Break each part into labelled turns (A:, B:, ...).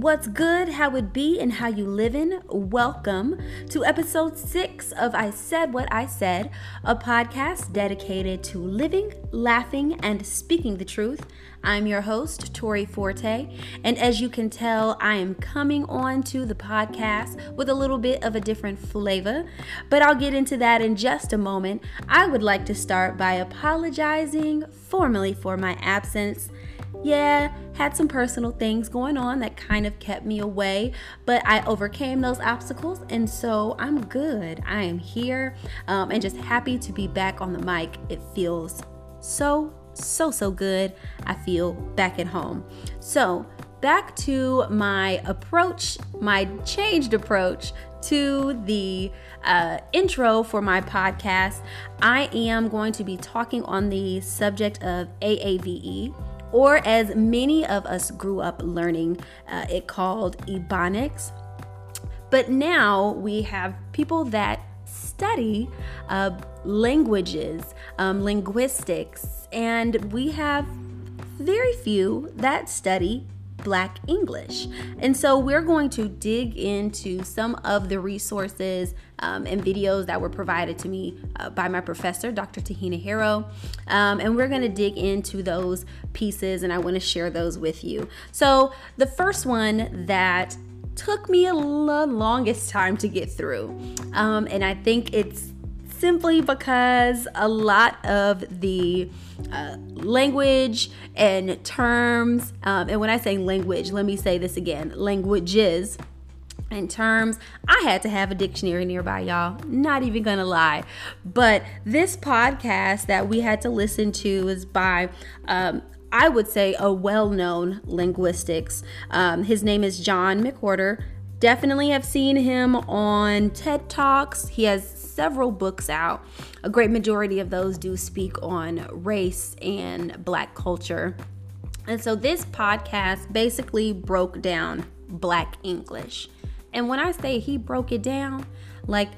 A: What's good, how it be, and how you living? Welcome to episode six of I Said What I Said, a podcast dedicated to living, laughing, and speaking the truth. I'm your host, Tori Forte, and as you can tell, I am coming on to the podcast with a little bit of a different flavor, but I'll get into that in just a moment. I would like to start by apologizing formally for my absence. Yeah, had some personal things going on that kind of kept me away, but I overcame those obstacles, and so I'm good. I am here um, and just happy to be back on the mic. It feels so, so, so good. I feel back at home. So, back to my approach, my changed approach to the uh, intro for my podcast. I am going to be talking on the subject of AAVE or as many of us grew up learning uh, it called Ebonics. But now we have people that study uh, languages, um, linguistics, and we have very few that study Black English. And so we're going to dig into some of the resources um, and videos that were provided to me uh, by my professor, Dr. Tahina Harrow. Um, and we're going to dig into those pieces and I want to share those with you. So the first one that took me a longest time to get through, um, and I think it's simply because a lot of the uh, language and terms, um, and when I say language, let me say this again languages and terms. I had to have a dictionary nearby, y'all. Not even gonna lie. But this podcast that we had to listen to is by, um, I would say, a well known linguistics. Um, his name is John McWhorter. Definitely have seen him on TED Talks. He has several books out. A great majority of those do speak on race and black culture. And so this podcast basically broke down black English. And when I say he broke it down, like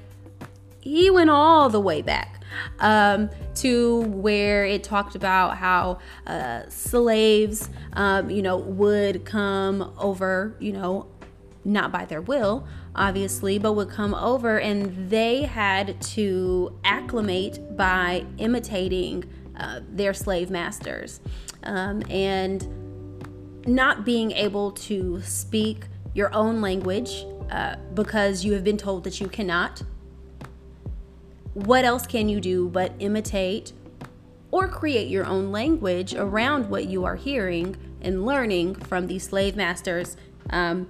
A: he went all the way back um, to where it talked about how uh, slaves, um, you know, would come over, you know, not by their will, obviously, but would come over and they had to acclimate by imitating uh, their slave masters um, and not being able to speak your own language uh, because you have been told that you cannot. What else can you do but imitate or create your own language around what you are hearing and learning from these slave masters? Um,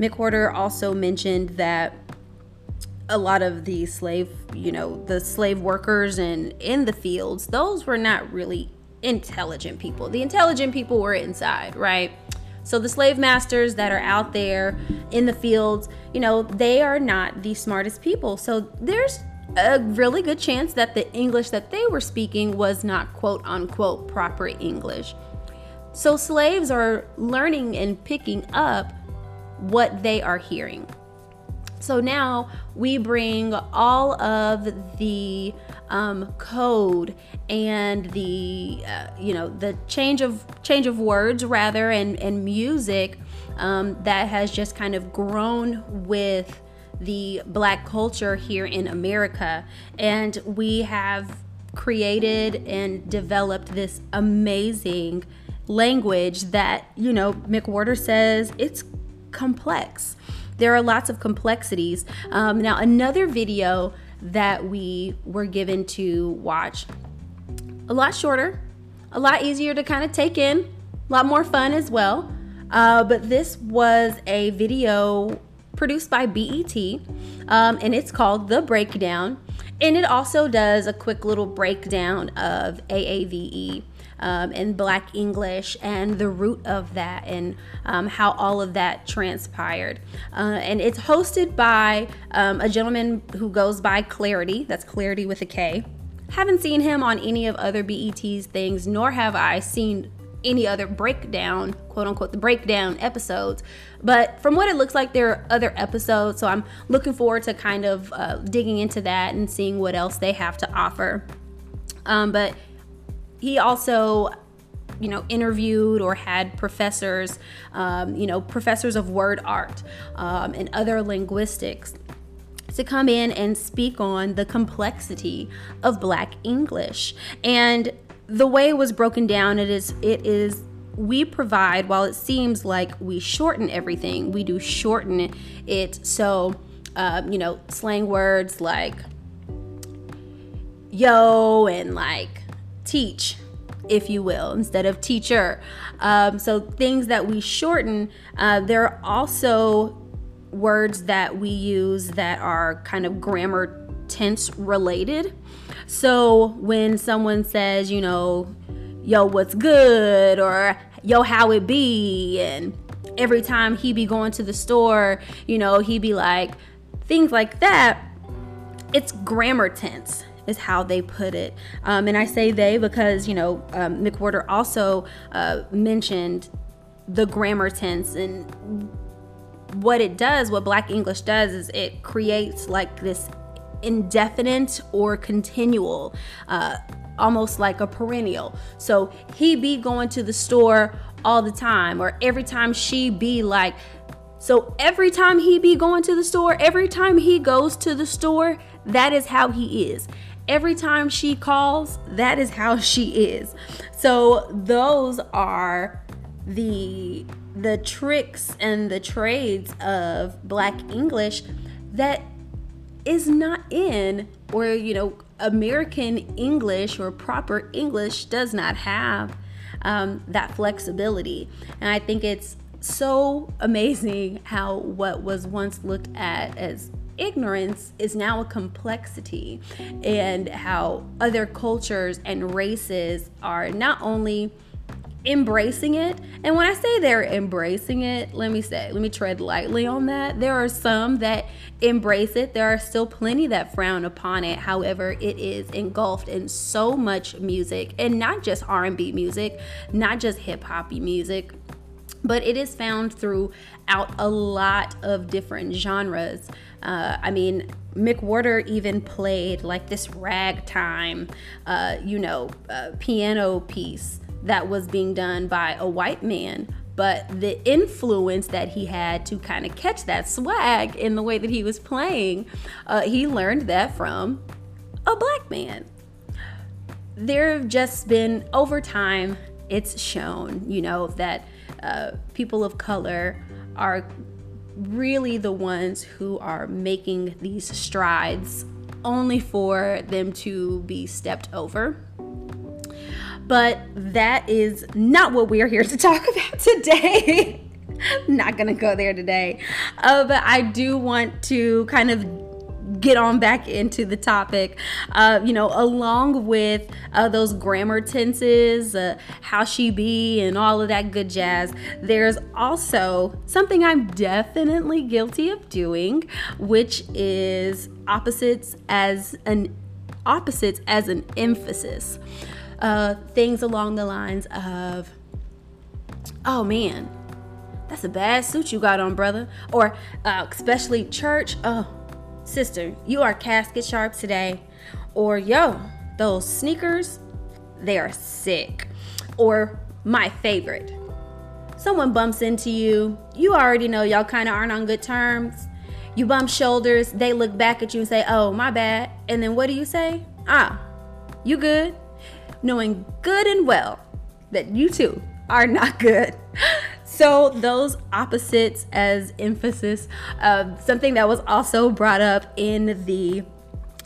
A: McWhorter also mentioned that a lot of the slave, you know, the slave workers and in the fields, those were not really intelligent people. The intelligent people were inside, right? So the slave masters that are out there in the fields, you know, they are not the smartest people. So there's a really good chance that the English that they were speaking was not quote unquote proper English. So slaves are learning and picking up what they are hearing. So now we bring all of the um, code and the uh, you know the change of change of words rather and and music um, that has just kind of grown with the black culture here in America, and we have created and developed this amazing language that you know McWhorter says it's complex. There are lots of complexities. Um, now, another video that we were given to watch, a lot shorter, a lot easier to kind of take in, a lot more fun as well. Uh, but this was a video produced by BET, um, and it's called The Breakdown. And it also does a quick little breakdown of AAVE um, Black English and the root of that and um, how all of that transpired. Uh, and it's hosted by um, a gentleman who goes by Klarity, that's Klarity with a K. Haven't seen him on any of other BET's things, nor have I seen any other breakdown, quote unquote, the breakdown episodes. But from what it looks like, there are other episodes. So I'm looking forward to kind of uh, digging into that and seeing what else they have to offer. Um, but he also you know, interviewed or had professors, um, you know, professors of word art um, and other linguistics to come in and speak on the complexity of Black English. And the way it was broken down, it is it is we provide while it seems like we shorten everything, we do shorten it. So, um, you know, slang words like yo and like teach if you will, instead of teacher. Um, so things that we shorten, uh, there are also words that we use that are kind of grammar tense related. So when someone says, you know, yo, what's good, or yo, how it be, and every time he be going to the store, you know, he be like, things like that, it's grammar tense is how they put it. Um, and I say they because, you know, um, McWhorter also uh, mentioned the grammar tense and what it does, what Black English does, is it creates like this indefinite or continual, uh, almost like a perennial. So he be going to the store all the time, or every time she be like, so every time he be going to the store, every time he goes to the store, that is how he is every time she calls, that is how she is. So those are the the tricks and the trades of black English that is not in or you know American English or proper English does not have um, that flexibility. And I think it's so amazing how what was once looked at as ignorance is now a complexity, and how other cultures and races are not only embracing it. And when I say they're embracing it, let me say, let me tread lightly on that. There are some that embrace it. There are still plenty that frown upon it. However, it is engulfed in so much music and not just R&B music, not just hip hoppy music, but it is found throughout a lot of different genres. Uh, I mean, McWhorter even played like this ragtime, uh, you know, uh, piano piece that was being done by a white man. But the influence that he had to kind of catch that swag in the way that he was playing, uh, he learned that from a black man. There have just been, over time, it's shown, you know, that uh, people of color are really the ones who are making these strides only for them to be stepped over. But that is not what we are here to talk about today. not gonna go there today. Uh, but I do want to kind of get on back into the topic. Uh, you know, along with uh, those grammar tenses, uh, how she be, and all of that good jazz, there's also something I'm definitely guilty of doing, which is opposites as an opposites as an emphasis. Uh, things along the lines of, oh man, that's a bad suit you got on, brother. Or uh, especially church, oh, Sister, you are casket sharp today. Or, yo, those sneakers, they are sick. Or, my favorite, someone bumps into you, you already know y'all kind of aren't on good terms. You bump shoulders, they look back at you and say, oh, my bad. And then what do you say? Ah, you good? Knowing good and well that you too are not good. So those opposites as emphasis, uh, something that was also brought up in the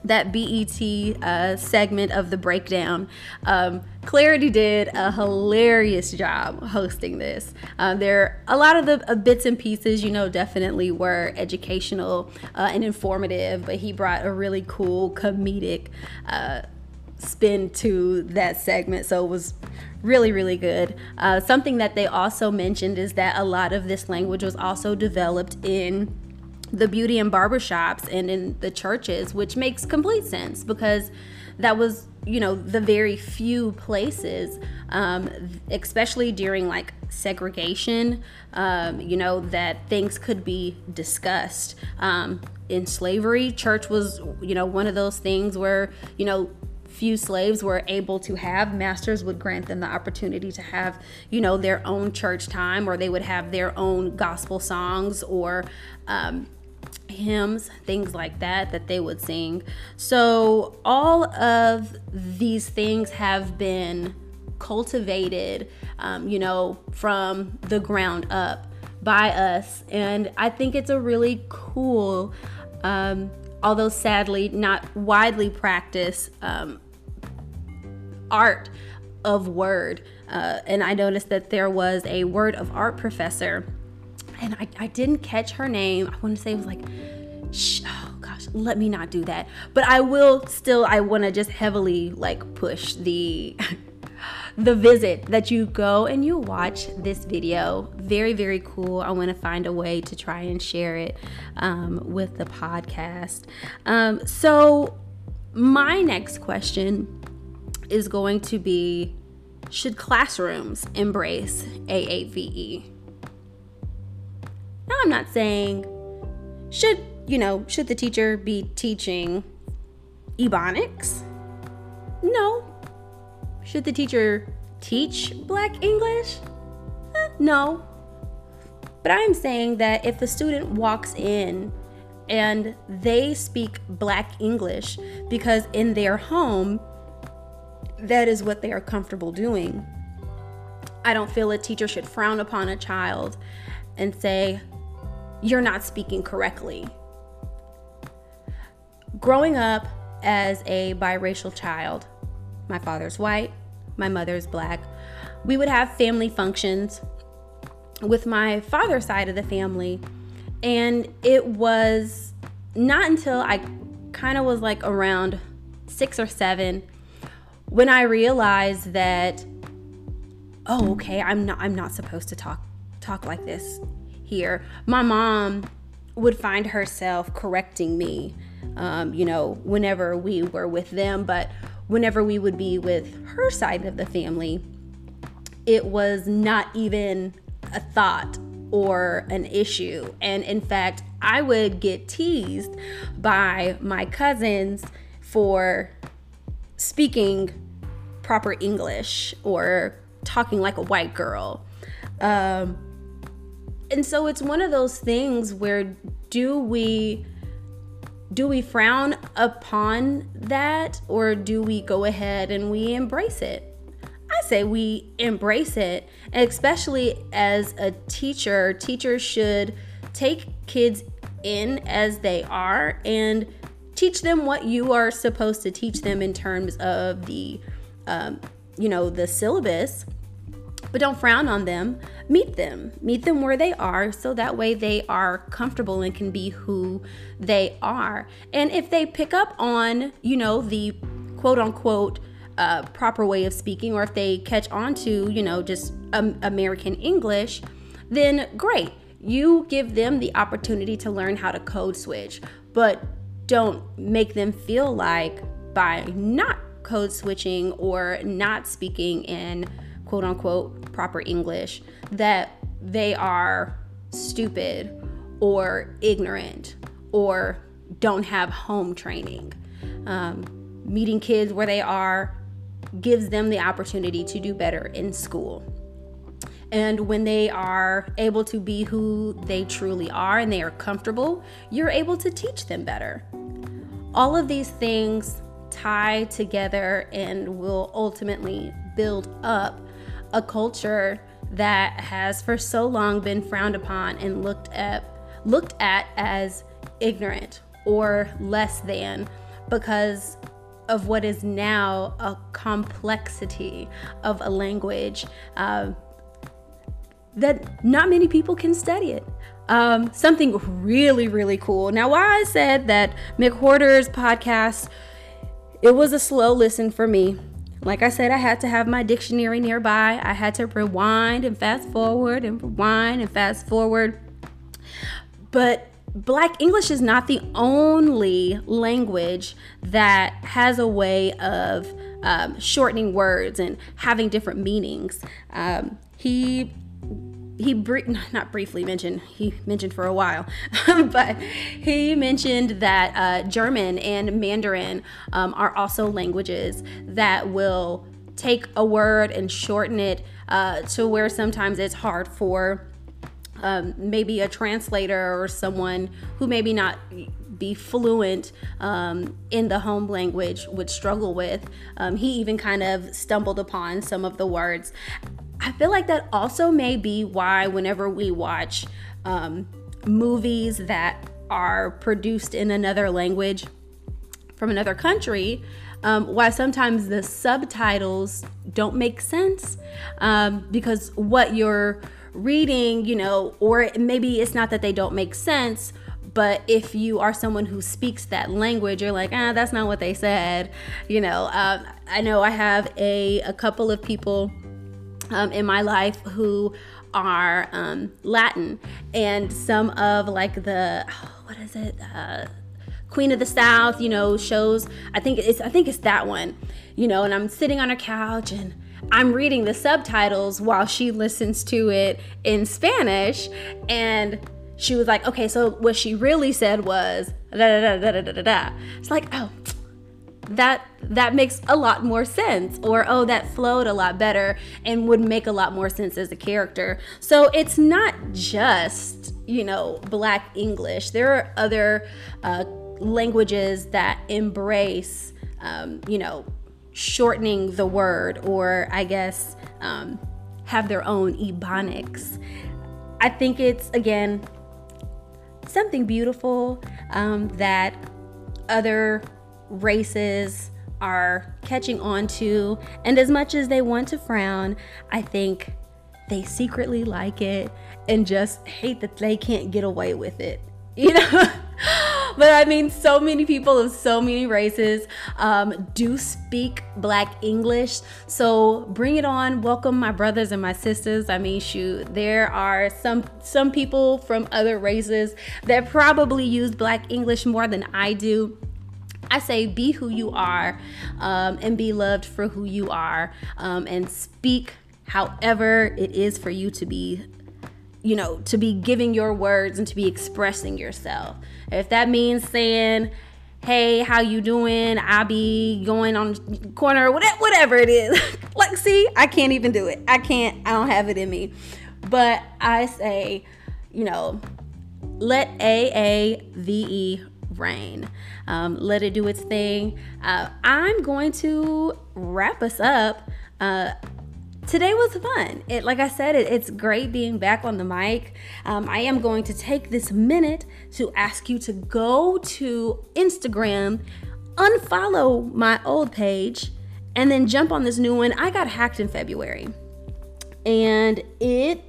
A: that BET uh, segment of the breakdown. Um, Klarity did a hilarious job hosting this. Uh, there, a lot of the uh, bits and pieces, you know, definitely were educational uh, and informative, but he brought a really cool comedic uh, spin to that segment. So it was really, really good. Uh, something that they also mentioned is that a lot of this language was also developed in the beauty and barbershops and in the churches, which makes complete sense because that was, you know, the very few places, um, especially during like segregation, um, you know, that things could be discussed. Um, in slavery, church was, you know, one of those things where, you know, few slaves were able to have, masters would grant them the opportunity to have, you know, their own church time or they would have their own gospel songs or um, hymns, things like that, that they would sing. So all of these things have been cultivated, um, you know, from the ground up by us. And I think it's a really cool, um, although sadly not widely practiced, um, art of word. Uh, and I noticed that there was a word of art professor, and I, I didn't catch her name. I want to say it was like, shh, oh gosh, let me not do that. But I will still, I want to just heavily like push the the visit that you go and you watch this video. Very, very cool. I want to find a way to try and share it um, with the podcast. Um, so, my next question is going to be Should classrooms embrace AAVE? Now, I'm not saying should, you know, should the teacher be teaching Ebonics? No, should the teacher teach Black English? Eh, no. But I'm saying that if the student walks in and they speak Black English because in their home, that is what they are comfortable doing. I don't feel a teacher should frown upon a child and say, You're not speaking correctly. Growing up as a biracial child, my father's white, my mother's black. We would have family functions with my father's side of the family. And it was not until I kind of was like around six or seven when I realized that, oh, okay, I'm not I'm not supposed to talk talk like this here. My mom would find herself correcting me, um, you know, whenever we were with them, but whenever we would be with her side of the family, it was not even a thought or an issue. And in fact, I would get teased by my cousins for speaking proper English or talking like a white girl. Um, and so it's one of those things where do we do we frown upon that or do we go ahead and we embrace it? I say we embrace it, especially as a teacher. Teachers should take kids in as they are and teach them what you are supposed to teach them in terms of the, um, you know, the syllabus but don't frown on them. Meet them. Meet them where they are so that way they are comfortable and can be who they are. And if they pick up on, you know, the quote unquote uh, proper way of speaking, or if they catch on to, you know, just um, American English, then great. You give them the opportunity to learn how to code switch, but don't make them feel like by not code switching or not speaking in quote unquote proper English that they are stupid or ignorant or don't have home training. Um, meeting kids where they are gives them the opportunity to do better in school. And when they are able to be who they truly are and they are comfortable, you're able to teach them better. All of these things tie together and will ultimately build up a culture that has for so long been frowned upon and looked at looked at as ignorant or less than because of what is now a complexity of a language uh, that not many people can study it. Um, something really, really cool. Now, why I said that McWhorter's podcast, it was a slow listen for me like I said, I had to have my dictionary nearby. I had to rewind and fast forward and rewind and fast forward. But Black English is not the only language that has a way of um, shortening words and having different meanings. Um, he he not briefly mentioned he mentioned for a while but he mentioned that uh, german and mandarin um, are also languages that will take a word and shorten it uh, to where sometimes it's hard for um, maybe a translator or someone who maybe not be fluent um, in the home language would struggle with. Um, he even kind of stumbled upon some of the words. I feel like that also may be why, whenever we watch um, movies that are produced in another language from another country, um, why sometimes the subtitles don't make sense um, because what you're reading, you know, or maybe it's not that they don't make sense, but if you are someone who speaks that language, you're like, ah, that's not what they said. You know, um, I know I have a, a couple of people um, in my life who are um, Latin, and some of like the oh, what is it, uh, Queen of the South, you know, shows. I think it's I think it's that one, you know. And I'm sitting on a couch and I'm reading the subtitles while she listens to it in Spanish, and she was like, okay, so what she really said was da da da da da da da. It's like, oh, that that makes a lot more sense or oh that flowed a lot better and would make a lot more sense as a character. So it's not just you know black english. There are other uh, languages that embrace um, you know shortening the word or i guess um, have their own ebonics. I think it's again something beautiful um, that other races are catching on to. And as much as they want to frown, I think they secretly like it and just hate that they can't get away with it. You know? but I mean, so many people of so many races um, do speak Black English. So bring it on. Welcome my brothers and my sisters. I mean, shoot, there are some some people from other races that probably use Black English more than I do. I say be who you are um, and be loved for who you are um, and speak however it is for you to be you know to be giving your words and to be expressing yourself. If that means saying hey how you doing? I be going on corner whatever whatever it is. Like see i can't even do it. I can't i don't have it in me. But i say you know let a reign. Um, let it do its thing. Uh, I'm going to wrap us up. Uh, today was fun. It, like I said, it, it's great being back on the mic. Um, I am going to take this minute to ask you to go to Instagram, unfollow my old page, and then jump on this new one. I got hacked in February, and it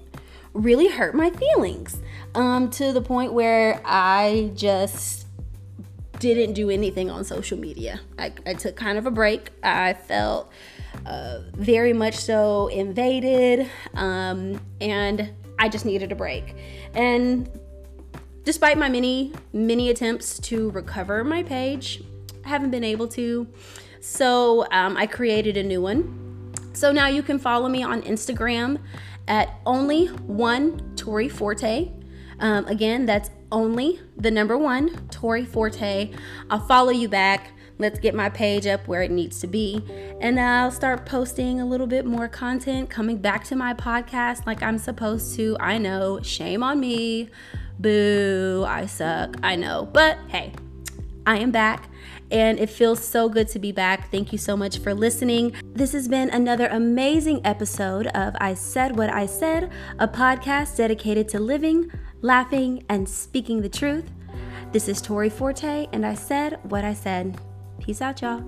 A: really hurt my feelings um, to the point where I just didn't do anything on social media. I, I took kind of a break. I felt uh, very much so invaded, um, and I just needed a break. And despite my many, many attempts to recover my page, I haven't been able to. So um, I created a new one. So now you can follow me on Instagram at only one Tori Forte. Um, again, that's only the number one, Tori Forte. I'll follow you back. Let's get my page up where it needs to be. And I'll start posting a little bit more content, coming back to my podcast like I'm supposed to. I know, shame on me. Boo, I suck. I know. But hey, I am back and it feels so good to be back. Thank you so much for listening. This has been another amazing episode of I Said What I Said, a podcast dedicated to living laughing, and speaking the truth. This is Tori Forte, and I said what I said. Peace out, y'all.